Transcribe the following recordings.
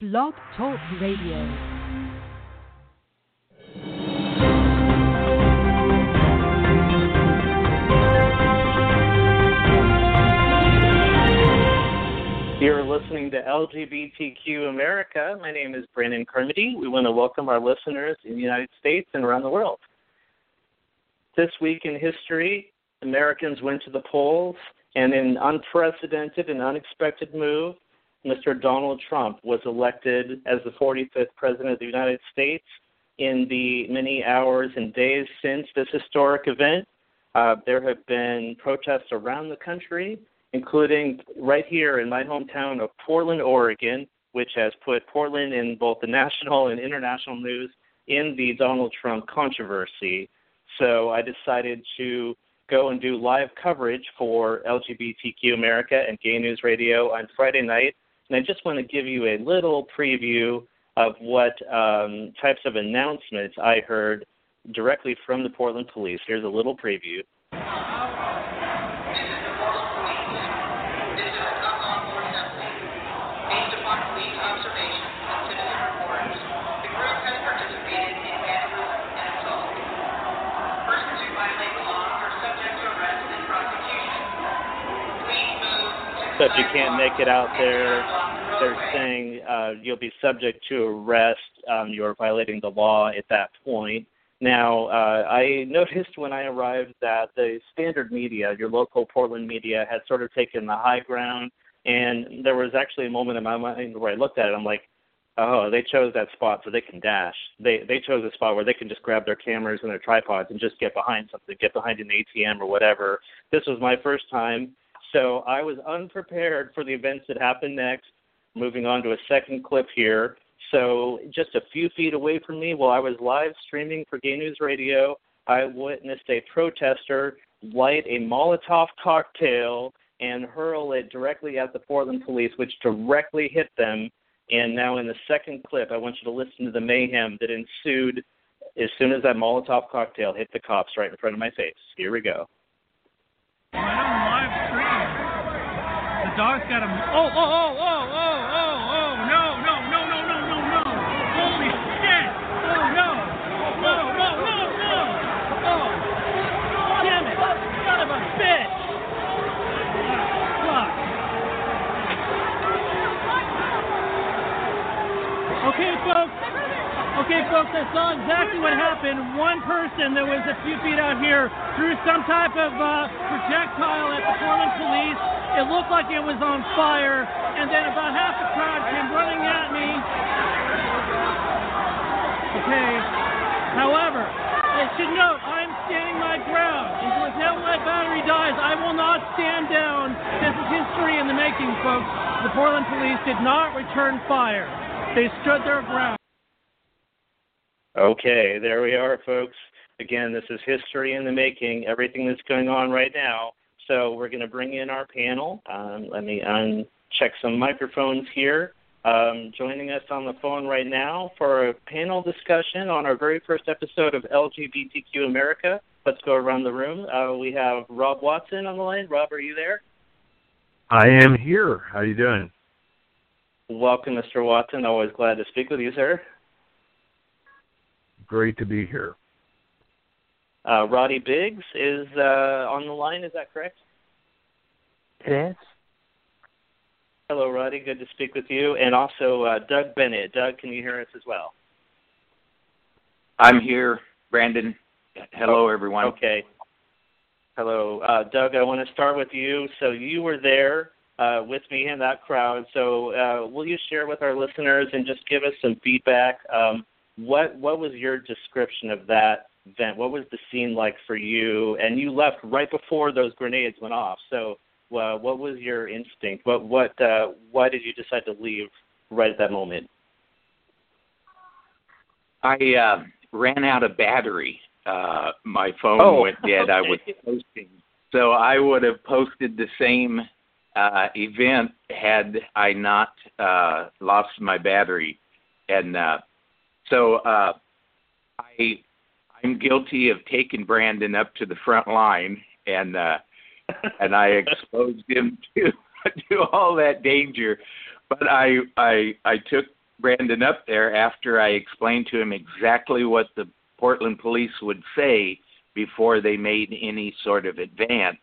Blog Talk Radio. You're listening to LGBTQ America. My name is Brandon Carmody. We want to welcome our listeners in the United States and around the world. This week in history, Americans went to the polls, and in an unprecedented and unexpected move, Mr. Donald Trump was elected as the 45th President of the United States. In the many hours and days since this historic event, uh, there have been protests around the country including right here in my hometown of Portland, Oregon, which has put Portland in both the national and international news in the Donald Trump controversy. So I decided to go and do live coverage for LGBTQ America and Gay News Radio on Friday night. And I just want to give you a little preview of what um, types of announcements I heard directly from the Portland police. Here's a little preview. So if you can't make it out there, they're saying uh, you'll be subject to arrest. Um, you're violating the law at that point. Now, uh, I noticed when I arrived that the standard media, your local Portland media, had sort of taken the high ground, and there was actually a moment in my mind where I looked at it. I'm like, oh, they chose that spot so they can dash. They they chose a spot where they can just grab their cameras and their tripods and just get behind something, get behind an ATM or whatever. This was my first time so I was unprepared for the events that happened next. Moving on to a second clip here. So just a few feet away from me, while I was live streaming for Gay News Radio, I witnessed a protester light a Molotov cocktail and hurl it directly at the Portland police, which directly hit them. And now, in the second clip, I want you to listen to the mayhem that ensued as soon as that Molotov cocktail hit the cops right in front of my face. Here we go. Dog's got him. Oh, oh, oh, oh, oh, oh, oh, no, no, no, no, no, no, no. Holy shit. Oh, no. No, no, no, no. Oh. Damn it. Son of a bitch. Okay, folks. Okay, folks, I saw exactly what happened. One person that was a few feet out here threw some type of uh, projectile at the police. It looked like it was on fire, and then about half the crowd came running at me. Okay. However, I should note I'm standing my ground. And until my battery dies, I will not stand down. This is history in the making, folks. The Portland police did not return fire. They stood their ground. Okay, there we are, folks. Again, this is history in the making, everything that's going on right now. So we're going to bring in our panel. Um, let me uncheck some microphones here. Um, joining us on the phone right now for a panel discussion on our very first episode of LGBTQ America. Let's go around the room. Uh, we have Rob Watson on the line. Rob, are you there? I am here. How are you doing? Welcome, Mr. Watson. Always glad to speak with you, sir. Great to be here. Uh, Roddy Biggs is uh, on the line. Is that correct? It is. Hello, Roddy. Good to speak with you. And also uh, Doug Bennett. Doug, can you hear us as well? I'm here, Brandon. Hello, everyone. Okay. Hello, uh, Doug. I want to start with you. So you were there uh, with me in that crowd. So uh, will you share with our listeners and just give us some feedback? Um, what what was your description of that event? What was the scene like for you? And you left right before those grenades went off. So, uh, what was your instinct? What what uh, why did you decide to leave right at that moment? I uh, ran out of battery. Uh, my phone Oh, went dead. I was posting, so I would have posted the same uh, event had I not uh, lost my battery. And uh, so uh, I I'm guilty of taking Brandon up to the front line and uh, and I exposed him to to all that danger. But I I I took Brandon up there after I explained to him exactly what the Portland police would say before they made any sort of advance.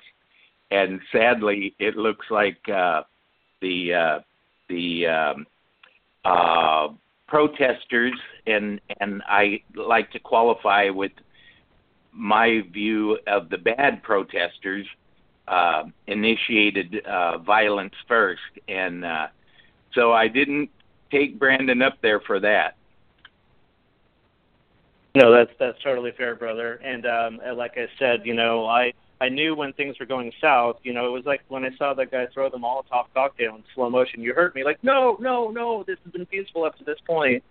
And sadly, it looks like uh, the uh, the um, uh, protesters, and and I like to qualify with my view of the bad protesters uh, initiated uh, violence first, and uh, so I didn't take Brandon up there for that. No, that's that's totally fair, brother. And um, like I said, you know, I I knew when things were going south. You know, it was like when I saw that guy throw the Molotov cocktail in slow motion. You hurt me, like, no, no, no. This has been peaceful up to this point.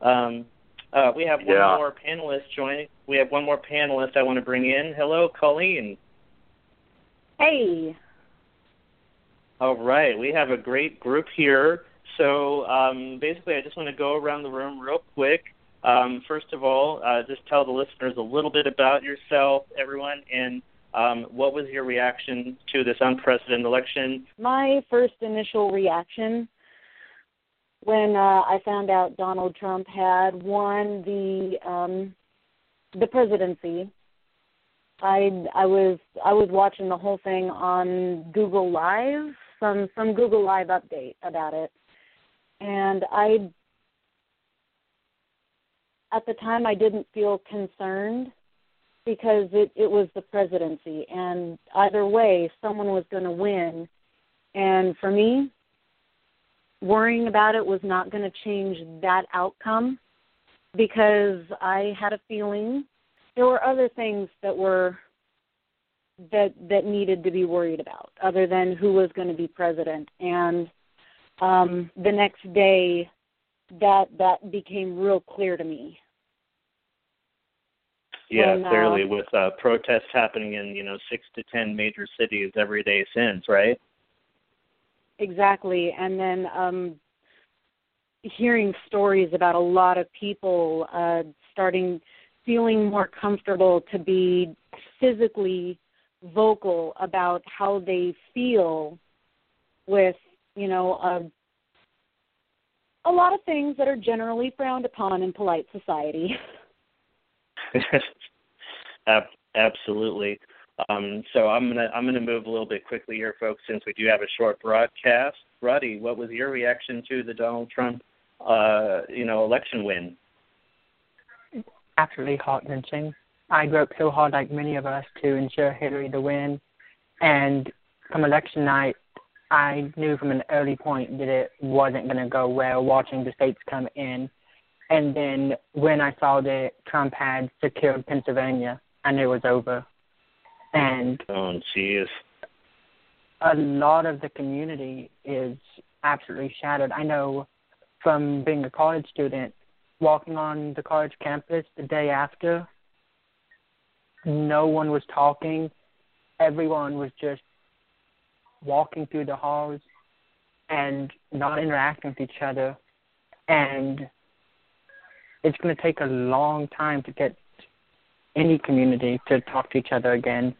Um, uh, we have one yeah. more panelist joining. We have one more panelist I want to bring in. Hello, Colleen. Hey. All right, we have a great group here. So um, basically, I just want to go around the room real quick. Um, first of all, uh, just tell the listeners a little bit about yourself, everyone, and um, what was your reaction to this unprecedented election? My first initial reaction when uh, I found out Donald Trump had won the um, the presidency, I I was I was watching the whole thing on Google Live, some some Google Live update about it, and I at the time I didn't feel concerned because it it was the presidency. And either way someone was going to win. And for me worrying about it was not going to change that outcome because I had a feeling there were other things that were that that needed to be worried about other than who was going to be president. And um the next day that that became real clear to me yeah, when, uh, clearly, with uh, protests happening in you know six to ten major cities every day since, right? Exactly, and then um, hearing stories about a lot of people uh, starting feeling more comfortable to be physically vocal about how they feel with you know a a lot of things that are generally frowned upon in polite society. Ab- absolutely. Um, so I'm gonna I'm gonna move a little bit quickly here, folks, since we do have a short broadcast. Roddy, what was your reaction to the Donald Trump, uh, you know, election win? Absolutely heart wrenching. I worked so hard, like many of us, to ensure Hillary to win, and from election night, I knew from an early point that it wasn't going to go well. Watching the states come in, and then when I saw that Trump had secured Pennsylvania, I knew it was over. And oh, jeez, a lot of the community is absolutely shattered. I know from being a college student, walking on the college campus the day after, no one was talking. Everyone was just walking through the halls and not interacting with each other. And it's going to take a long time to get any community to talk to each other again.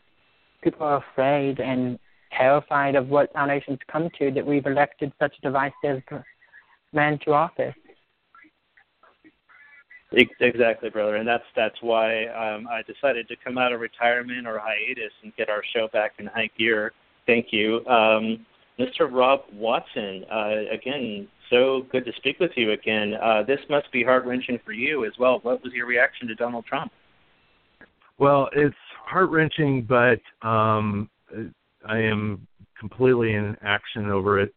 People are afraid and terrified of what our nation's come to that we've elected such a divisive man to office. Exactly, brother, and that's that's why um, I decided to come out of retirement or hiatus and get our show back in high gear. Thank you, um, Mr. Rob Watson. Uh, again, so good to speak with you again. Uh, this must be heart wrenching for you as well. What was your reaction to Donald Trump? Well, it's heart wrenching, but um, I am completely in action over it.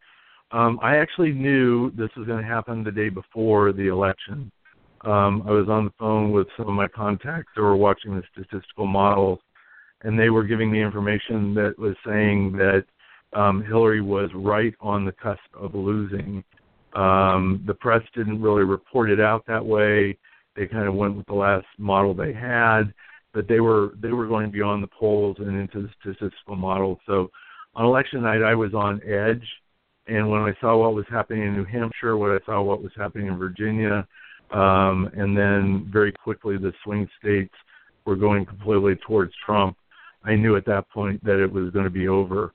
Um, I actually knew this was going to happen the day before the election. Um, I was on the phone with some of my contacts that were watching the statistical models, and they were giving me information that was saying that um, Hillary was right on the cusp of losing. Um, the press didn't really report it out that way. They kind of went with the last model they had but they were they were going beyond the polls and into the statistical model. So on election night, I was on edge, and when I saw what was happening in New Hampshire, what I saw what was happening in Virginia, um, and then very quickly the swing states were going completely towards Trump, I knew at that point that it was going to be over.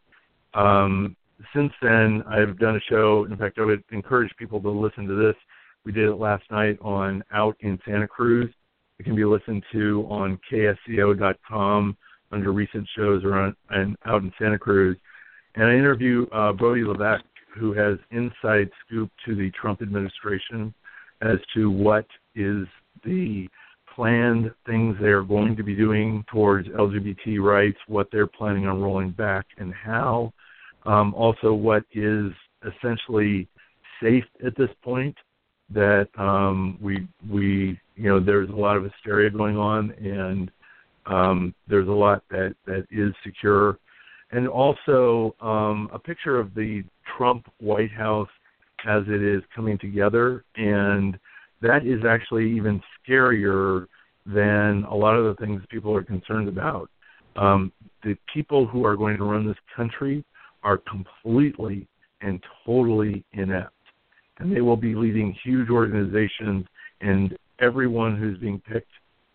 Um, since then, I've done a show. In fact, I would encourage people to listen to this We did it last night on Out in Santa Cruz. It can be listened to on ksco.com under recent shows or on and Out in Santa Cruz. And I interview uh, Brody Levesque, who has inside scoop to the Trump administration as to what is the planned things they are going to be doing towards LGBT rights, what they're planning on rolling back, and how. Um, also, what is essentially safe at this point. That um, we we you know there's a lot of hysteria going on, and um, there's a lot that that is secure, and also um, a picture of the Trump White House as it is coming together, and that is actually even scarier than a lot of the things people are concerned about. Um, the people who are going to run this country are completely and totally inept. And they will be leading huge organizations, and everyone who's being picked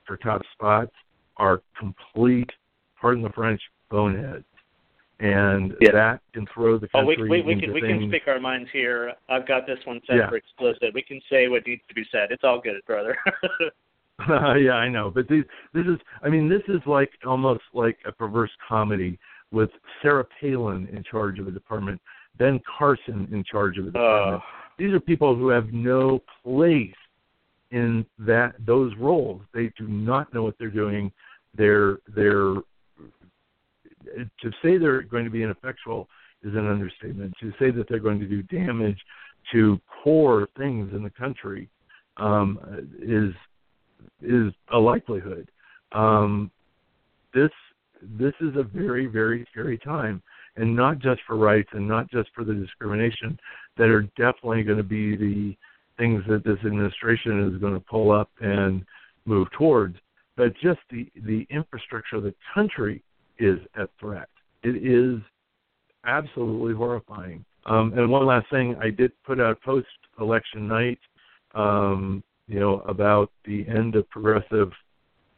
for top spots are complete, pardon the French, boneheads. And Yeah. that can throw the Oh, we, country we, we into can we things. can speak our minds here. I've got this one set Yeah. for explicit. We can say what needs to be said. It's all good, brother. yeah, I know. But these, this is, I mean, this is like almost like a perverse comedy with Sarah Palin in charge of the department, Ben Carson in charge of the department. oh, These are people who have no place in that those roles. They do not know what they're doing. They're they're to say they're going to be ineffectual is an understatement. To say that they're going to do damage to core things in the country um, is is a likelihood. Um, this this is a very very scary time, and not just for rights and not just for the discrimination that are definitely going to be the things that this administration is going to pull up and move towards, but just the the infrastructure of the country is at threat. It is absolutely horrifying. Um, and one last thing, I did put out post election night, um, you know, about the end of progressive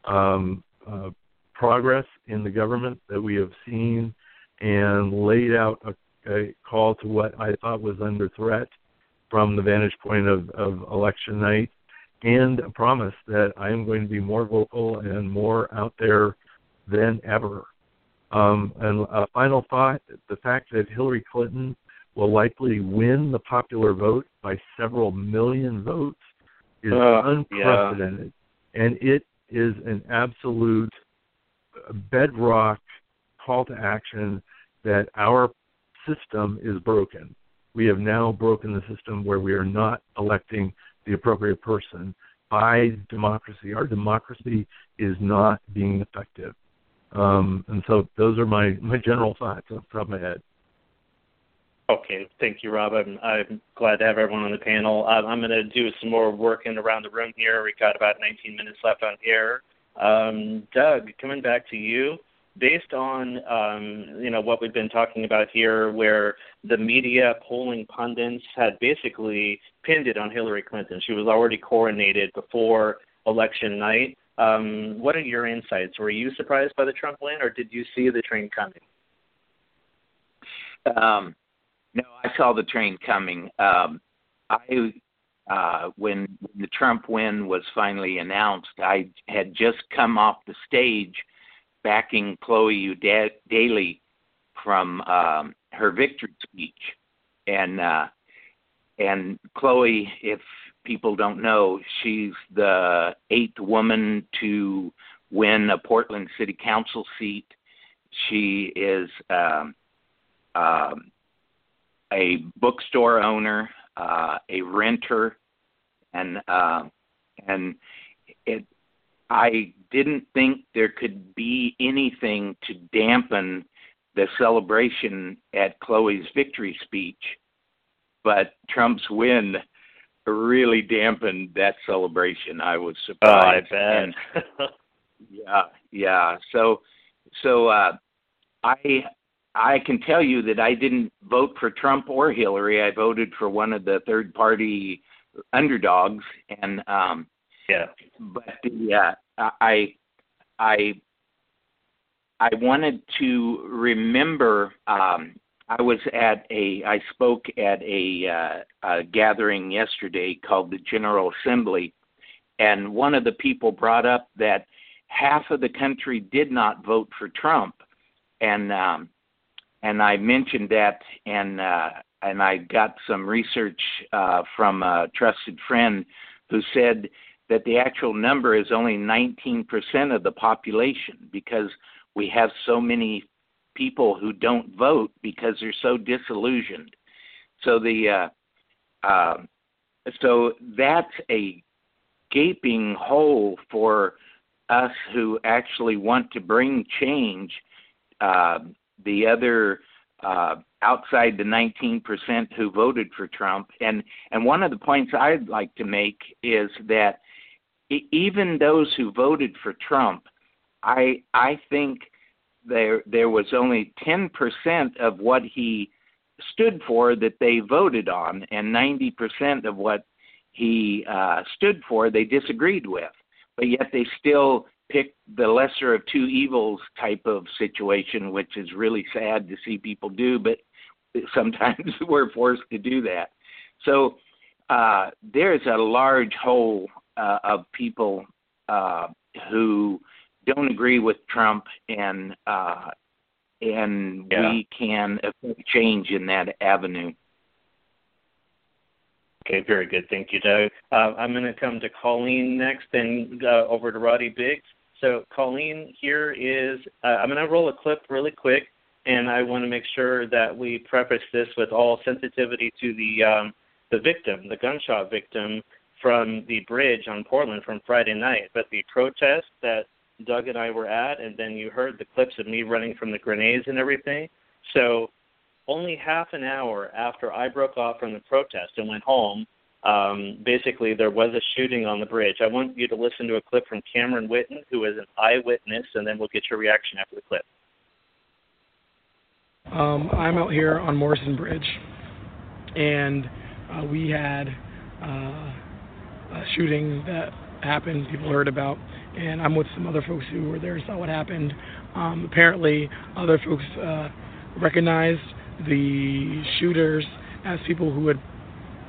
um, uh, progress in the government that we have seen, and laid out a, a call to what I thought was under threat from the vantage point of, of election night, and a promise that I am going to be more vocal and more out there than ever. Um, and a final thought: the fact that Hillary Clinton will likely win the popular vote by several million votes is Uh, unprecedented, and it is an absolute bedrock call to action that our system is broken. We have now broken the system where we are not electing the appropriate person by democracy. Our democracy is not being effective. Um, and so those are my, my general thoughts off the top of my head. Okay, thank you, Rob. I'm, I'm glad to have everyone on the panel. Um, I'm going to do some more working around the room here. We've got about 19 minutes left on air. Um, Doug, coming back to you, based on um, you know what we've been talking about here, where the media polling pundits had basically pinned it on Hillary Clinton. She was already coronated before election night. Um, what are your insights? Were you surprised by the Trump win, or did you see the train coming? Um, no, I saw the train coming. Um, I uh, when, the Trump win was finally announced, I had just come off the stage backing Chloe Uda- Daly from um, her victory speech, and uh, and Chloe, if people don't know, she's the eighth woman to win a Portland City Council seat. She is um, um, a bookstore owner, uh, a renter, and uh, and it. I didn't think there could be anything to dampen the celebration at Chloe's victory speech, but Trump's win really dampened that celebration. I was surprised. Oh, I bet. And yeah, yeah. So, so uh, I I can tell you that I didn't vote for Trump or Hillary. I voted for one of the third party underdogs, and um, yeah. but the uh, I I I wanted to remember um, I was at a I spoke at a, uh, a gathering yesterday called the General Assembly, and one of the people brought up that half of the country did not vote for Trump, and um, and I mentioned that, and uh, and I got some research uh, from a trusted friend who said that the actual number is only 19% of the population because we have so many people who don't vote because they're so disillusioned. So the uh, uh, so that's a gaping hole for us who actually want to bring change. Uh, the other uh, outside the 19% who voted for Trump, and and one of the points I'd like to make is that even those who voted for Trump, I I think there there was only 10% of what he stood for that they voted on, and 90% of what he uh, stood for they disagreed with. But yet they still picked the lesser of two evils type of situation, which is really sad to see people do, but sometimes we're forced to do that. So uh, there's a large hole uh, of people uh, who don't agree with Trump, and uh, and yeah. we can affect change in that avenue. Okay, very good. Thank you, Doug. Uh, I'm going to come to Colleen next, and uh, over to Roddy Biggs. So, Colleen, here is uh, I'm going to roll a clip really quick, and I want to make sure that we preface this with all sensitivity to the um, the victim, the gunshot victim from the bridge on Portland from Friday night. But the protest that Doug and I were at, and then you heard the clips of me running from the grenades and everything. So, only half an hour after I broke off from the protest and went home, um, basically there was a shooting on the bridge. I want you to listen to a clip from Cameron Whitten, who is an eyewitness, and then we'll get your reaction after the clip. Um, I'm out here on Morrison Bridge, and uh, we had uh, a shooting that happened. People heard about, and I'm with some other folks who were there and saw what happened. Um, apparently, other folks uh, recognized the shooters as people who had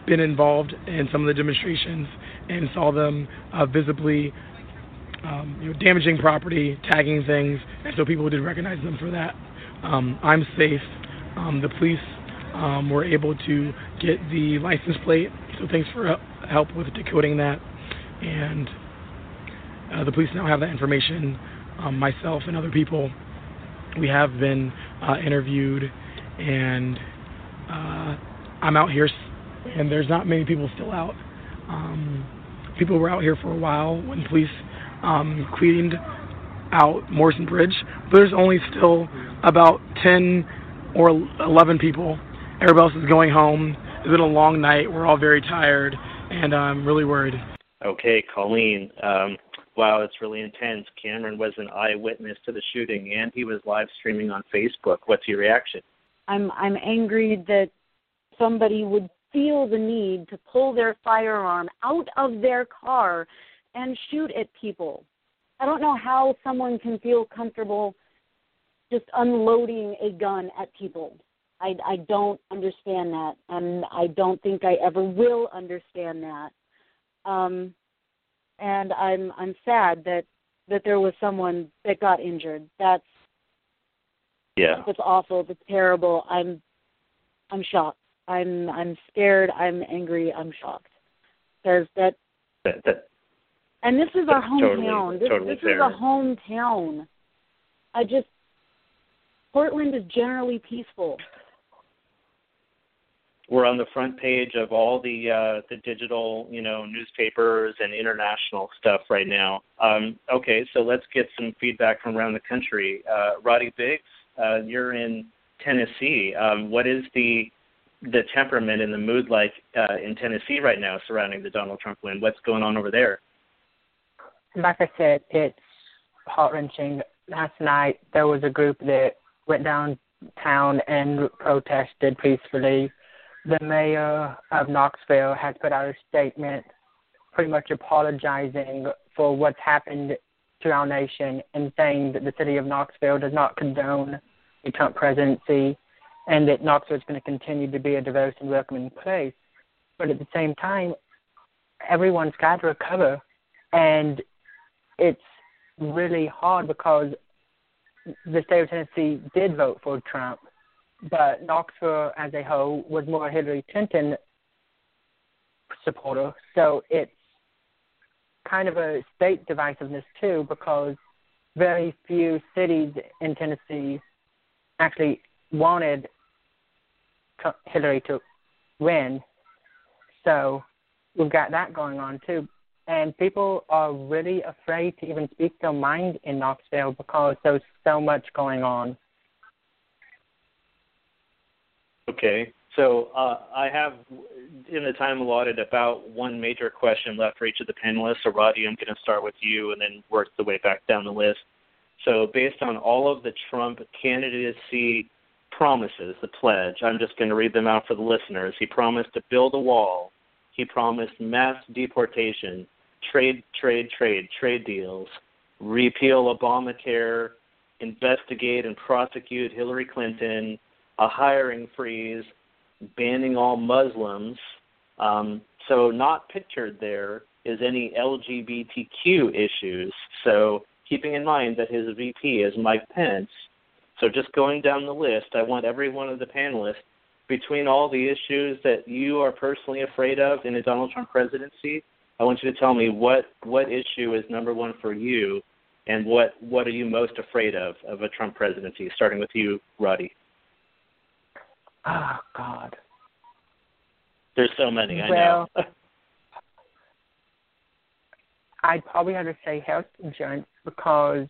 been involved in some of the demonstrations and saw them uh, visibly um, you know, damaging property, tagging things, and so people did recognize them for that. Um, I'm safe. Um, the police um, were able to get the license plate, so thanks for help with decoding that. And uh, the police now have that information. Um, myself and other people, we have been uh, interviewed, and uh, I'm out here, and there's not many people still out. Um, people were out here for a while when police um, cleaned out Morrison Bridge, but there's only still about 10 or 11 people. Everybody else is going home. It's been a long night. We're all very tired, and I'm really worried. Okay, Colleen. Um, wow, it's really intense. Cameron was an eyewitness to the shooting, and he was live streaming on Facebook. What's your reaction? I'm I'm angry that somebody would feel the need to pull their firearm out of their car and shoot at people. I don't know how someone can feel comfortable just unloading a gun at people. I, I don't understand that, and I don't think I ever will understand that. Um, and I'm I'm sad that that there was someone that got injured. That's yeah. That's awful. That's terrible. I'm I'm shocked. I'm I'm scared. I'm angry. I'm shocked because that, that, that and this is our hometown. Totally, this totally this is a hometown. I just Portland is generally peaceful. We're on the front page of all the uh, the digital, you know, newspapers and international stuff right now. Um, okay, so let's get some feedback from around the country. Uh, Roddy Biggs, uh, you're in Tennessee. Um, what is the the temperament and the mood like uh, in Tennessee right now surrounding the Donald Trump win? What's going on over there? Like I said, it's heart wrenching. Last night there was a group that went downtown and protested peacefully. The mayor of Knoxville has put out a statement pretty much apologizing for what's happened to our nation and saying that the city of Knoxville does not condone the Trump presidency and that Knoxville is going to continue to be a diverse and welcoming place. But at the same time, everyone's got to recover, and it's really hard because the state of Tennessee did vote for Trump, but Knoxville as a whole was more Hillary Clinton supporter. So it's kind of a state divisiveness too, because very few cities in Tennessee actually wanted Hillary to win. So we've got that going on too. And people are really afraid to even speak their mind in Knoxville because there's so much going on. Okay. So uh, I have, in the time allotted, about one major question left for each of the panelists. So, Roddy, I'm going to start with you and then work the way back down the list. So, based on all of the Trump candidacy promises, the pledge, I'm just going to read them out for the listeners. He promised to build a wall. He promised mass deportation, trade, trade, trade, trade deals, repeal Obamacare, investigate and prosecute Hillary Clinton, a hiring freeze, banning all Muslims. Um, so, not pictured there is any LGBTQ issues. So, keeping in mind that his VP is Mike Pence. So, just going down the list, I want every one of the panelists, between all the issues that you are personally afraid of in a Donald Trump presidency, I want you to tell me what what issue is number one for you, and what what are you most afraid of of a Trump presidency? Starting with you, Roddy. Oh God. There's so many. I well, know. I'd probably have to say health insurance because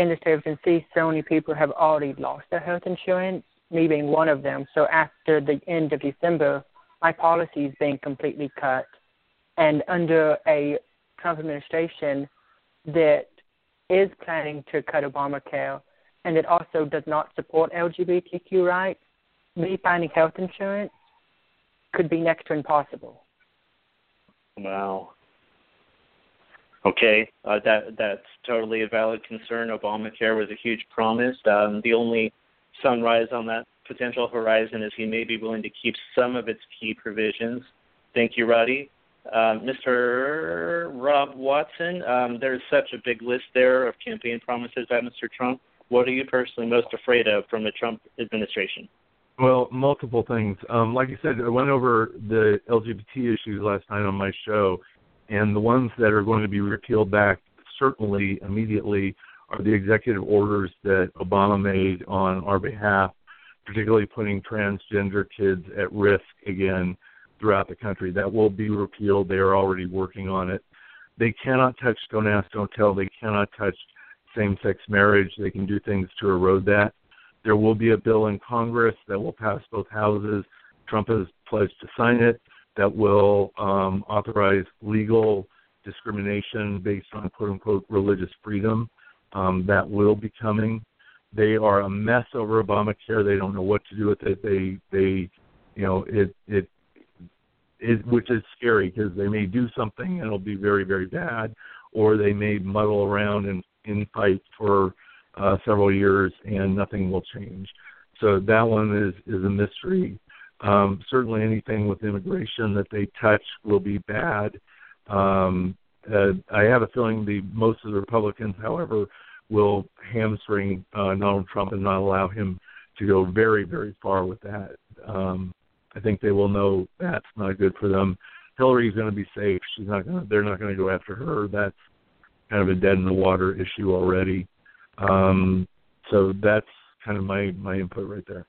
in the state of Tennessee, so many people have already lost their health insurance, me being one of them. So after the end of December, my policy is being completely cut. And under a Trump administration that is planning to cut Obamacare and that also does not support LGBTQ rights, me finding health insurance could be next to impossible. Wow. Okay, uh, that that's totally a valid concern. Obamacare was a huge promise. Um, the only sunrise on that potential horizon is he may be willing to keep some of its key provisions. Thank you, Roddy. Uh, Mr. Rob Watson, um, there's such a big list there of campaign promises by Mr. Trump. What are you personally most afraid of from the Trump administration? Well, multiple things. Um, like I said, I went over the LGBT issues last night on my show, and the ones that are going to be repealed back certainly immediately are the executive orders that Obama made on our behalf, particularly putting transgender kids at risk again throughout the country. That will be repealed. They are already working on it. They cannot touch Don't Ask, Don't Tell. They cannot touch same sex marriage. They can do things to erode that. There will be a bill in Congress that will pass both houses. Trump has pledged to sign it that will um, authorize legal discrimination based on quote unquote religious freedom. Um, that will be coming. They are a mess over Obamacare. They don't know what to do with it. They they you know it it is which is scary because they may do something and it'll be very very bad, or they may muddle around and in fight for uh, several years and nothing will change. So that one is is a mystery. Um, certainly, anything with immigration that they touch will be bad. Um, uh, I have a feeling the most of the Republicans, however, will hamstring uh, Donald Trump and not allow him to go very, very far with that. Um, I think they will know that's not good for them. Hillary's going to be safe. She's not going. They're not going to go after her. That's kind of a dead in the water issue already. Um, so that's kind of my my input right there.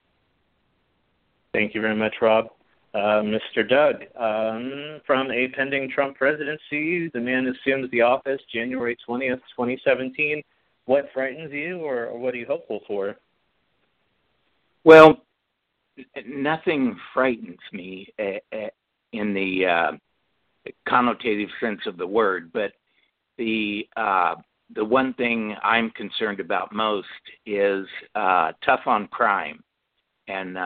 Thank you very much, Rob. Uh, Mr. Doug, um, from a pending Trump presidency, the man assumes the office January 20th, 2017. What frightens you, or, or what are you hopeful for? Well, nothing frightens me uh, uh, in the uh, connotative sense of the word, but the uh, the one thing I'm concerned about most is uh, tough on crime, and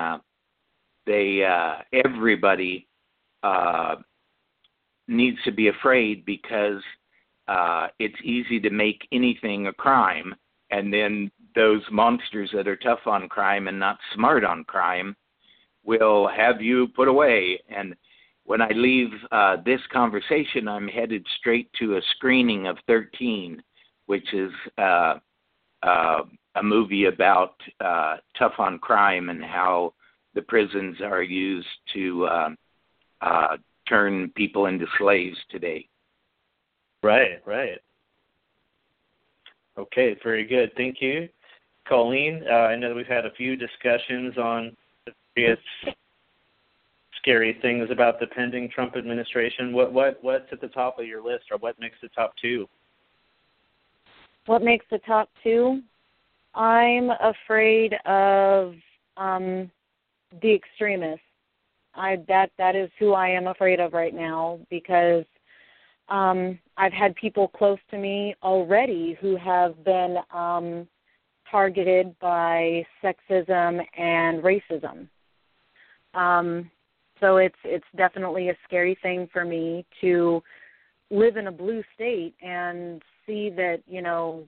they uh, everybody uh, needs to be afraid because uh, it's easy to make anything a crime, and then those monsters that are tough on crime and not smart on crime will have you put away. And when I leave uh, this conversation, I'm headed straight to a screening of 13, which is uh, uh, a movie about uh, tough on crime and how the prisons are used to uh, uh, turn people into slaves today. Right, right. Okay, very good. Thank you, Colleen. Uh, I know that we've had a few discussions on various scary things about the pending Trump administration. What what what's at the top of your list, or what makes the top two? What makes the top two? I'm afraid of um, the extremists. I that that is who I am afraid of right now because um, I've had people close to me already who have been um, targeted by sexism and racism. Um, so it's it's definitely a scary thing for me to live in a blue state and see that you know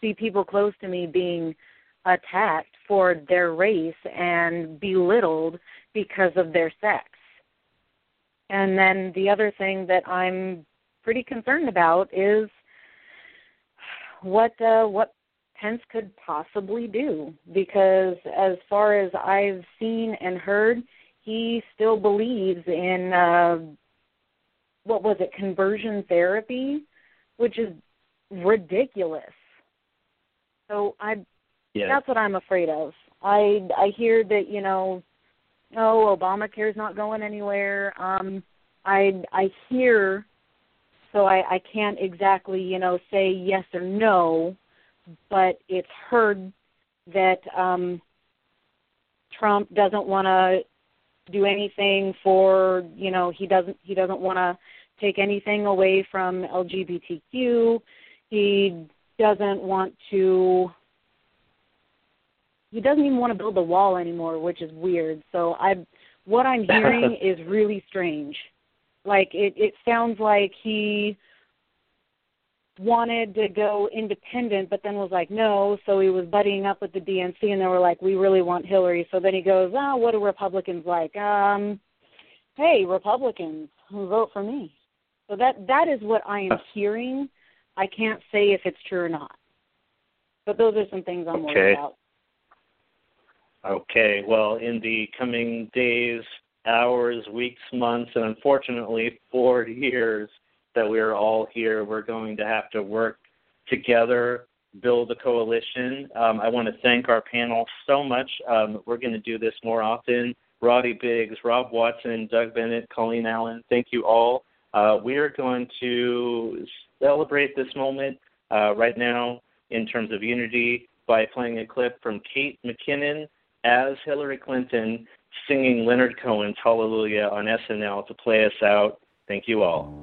see people close to me being attacked for their race and belittled because of their sex. And then the other thing that I'm pretty concerned about is what uh, what Pence could possibly do because as far as I've seen and heard, he still believes in uh, what was it conversion therapy, which is ridiculous. So I that's what I'm afraid of. I I hear that you know, oh Obamacare's not going anywhere. Um, I I hear, so I I can't exactly you know say yes or no, but it's heard that um, Trump doesn't want to do anything for you know he doesn't he doesn't want to take anything away from LGBTQ. He doesn't want to he doesn't even want to build a wall anymore, which is weird. So I what I'm hearing is really strange. Like it it sounds like he wanted to go independent but then was like no so he was buddying up with the DNC and they were like we really want Hillary. So then he goes oh what are republicans like? Um hey republicans who vote for me. So that that is what I am hearing. I can't say if it's true or not. But those are some things I'm okay. worried about Okay, well, in the coming days, hours, weeks, months, and unfortunately four years that we are all here, we're going to have to work together, build a coalition. Um, I want to thank our panel so much. Um, we're going to do this more often. Roddy Biggs, Rob Watson, Doug Bennett, Colleen Allen, thank you all. Uh, we are going to celebrate this moment uh, right now in terms of unity by playing a clip from Kate McKinnon as Hillary Clinton singing Leonard Cohen's Hallelujah on SNL to play us out. Thank you all.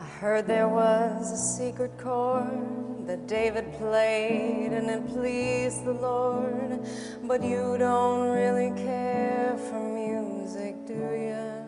I heard there was a secret chord that David played and it pleased the Lord, but you don't really care for music, do you?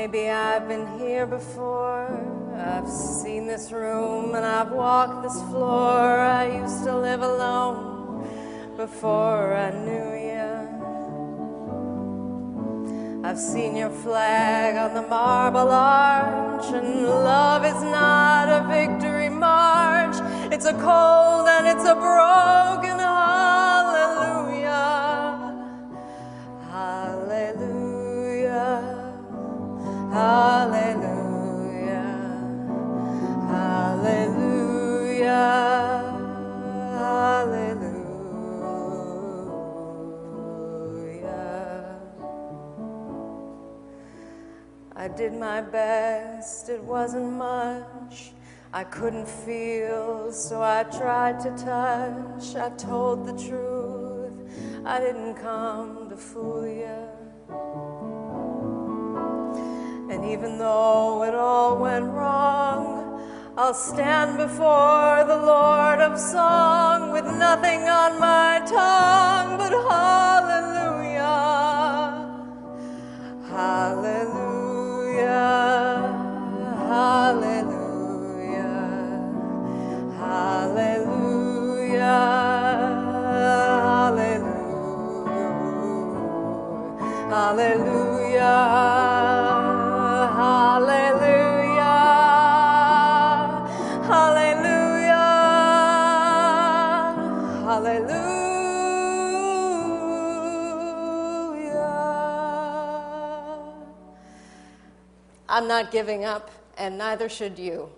Maybe I've been here before. I've seen this room and I've walked this floor. I used to live alone before I knew you. I've seen your flag on the marble arch, and love is not a victory march. It's a cold and it's a broken I did my best, it wasn't much. I couldn't feel, so I tried to touch. I told the truth, I didn't come to fool you. And even though it all went wrong, I'll stand before the Lord of song with nothing on my tongue but hallelujah. Hallelujah. Hallelujah. Hallelujah. Hallelujah. Hallelujah. I'm not giving up, and neither should you.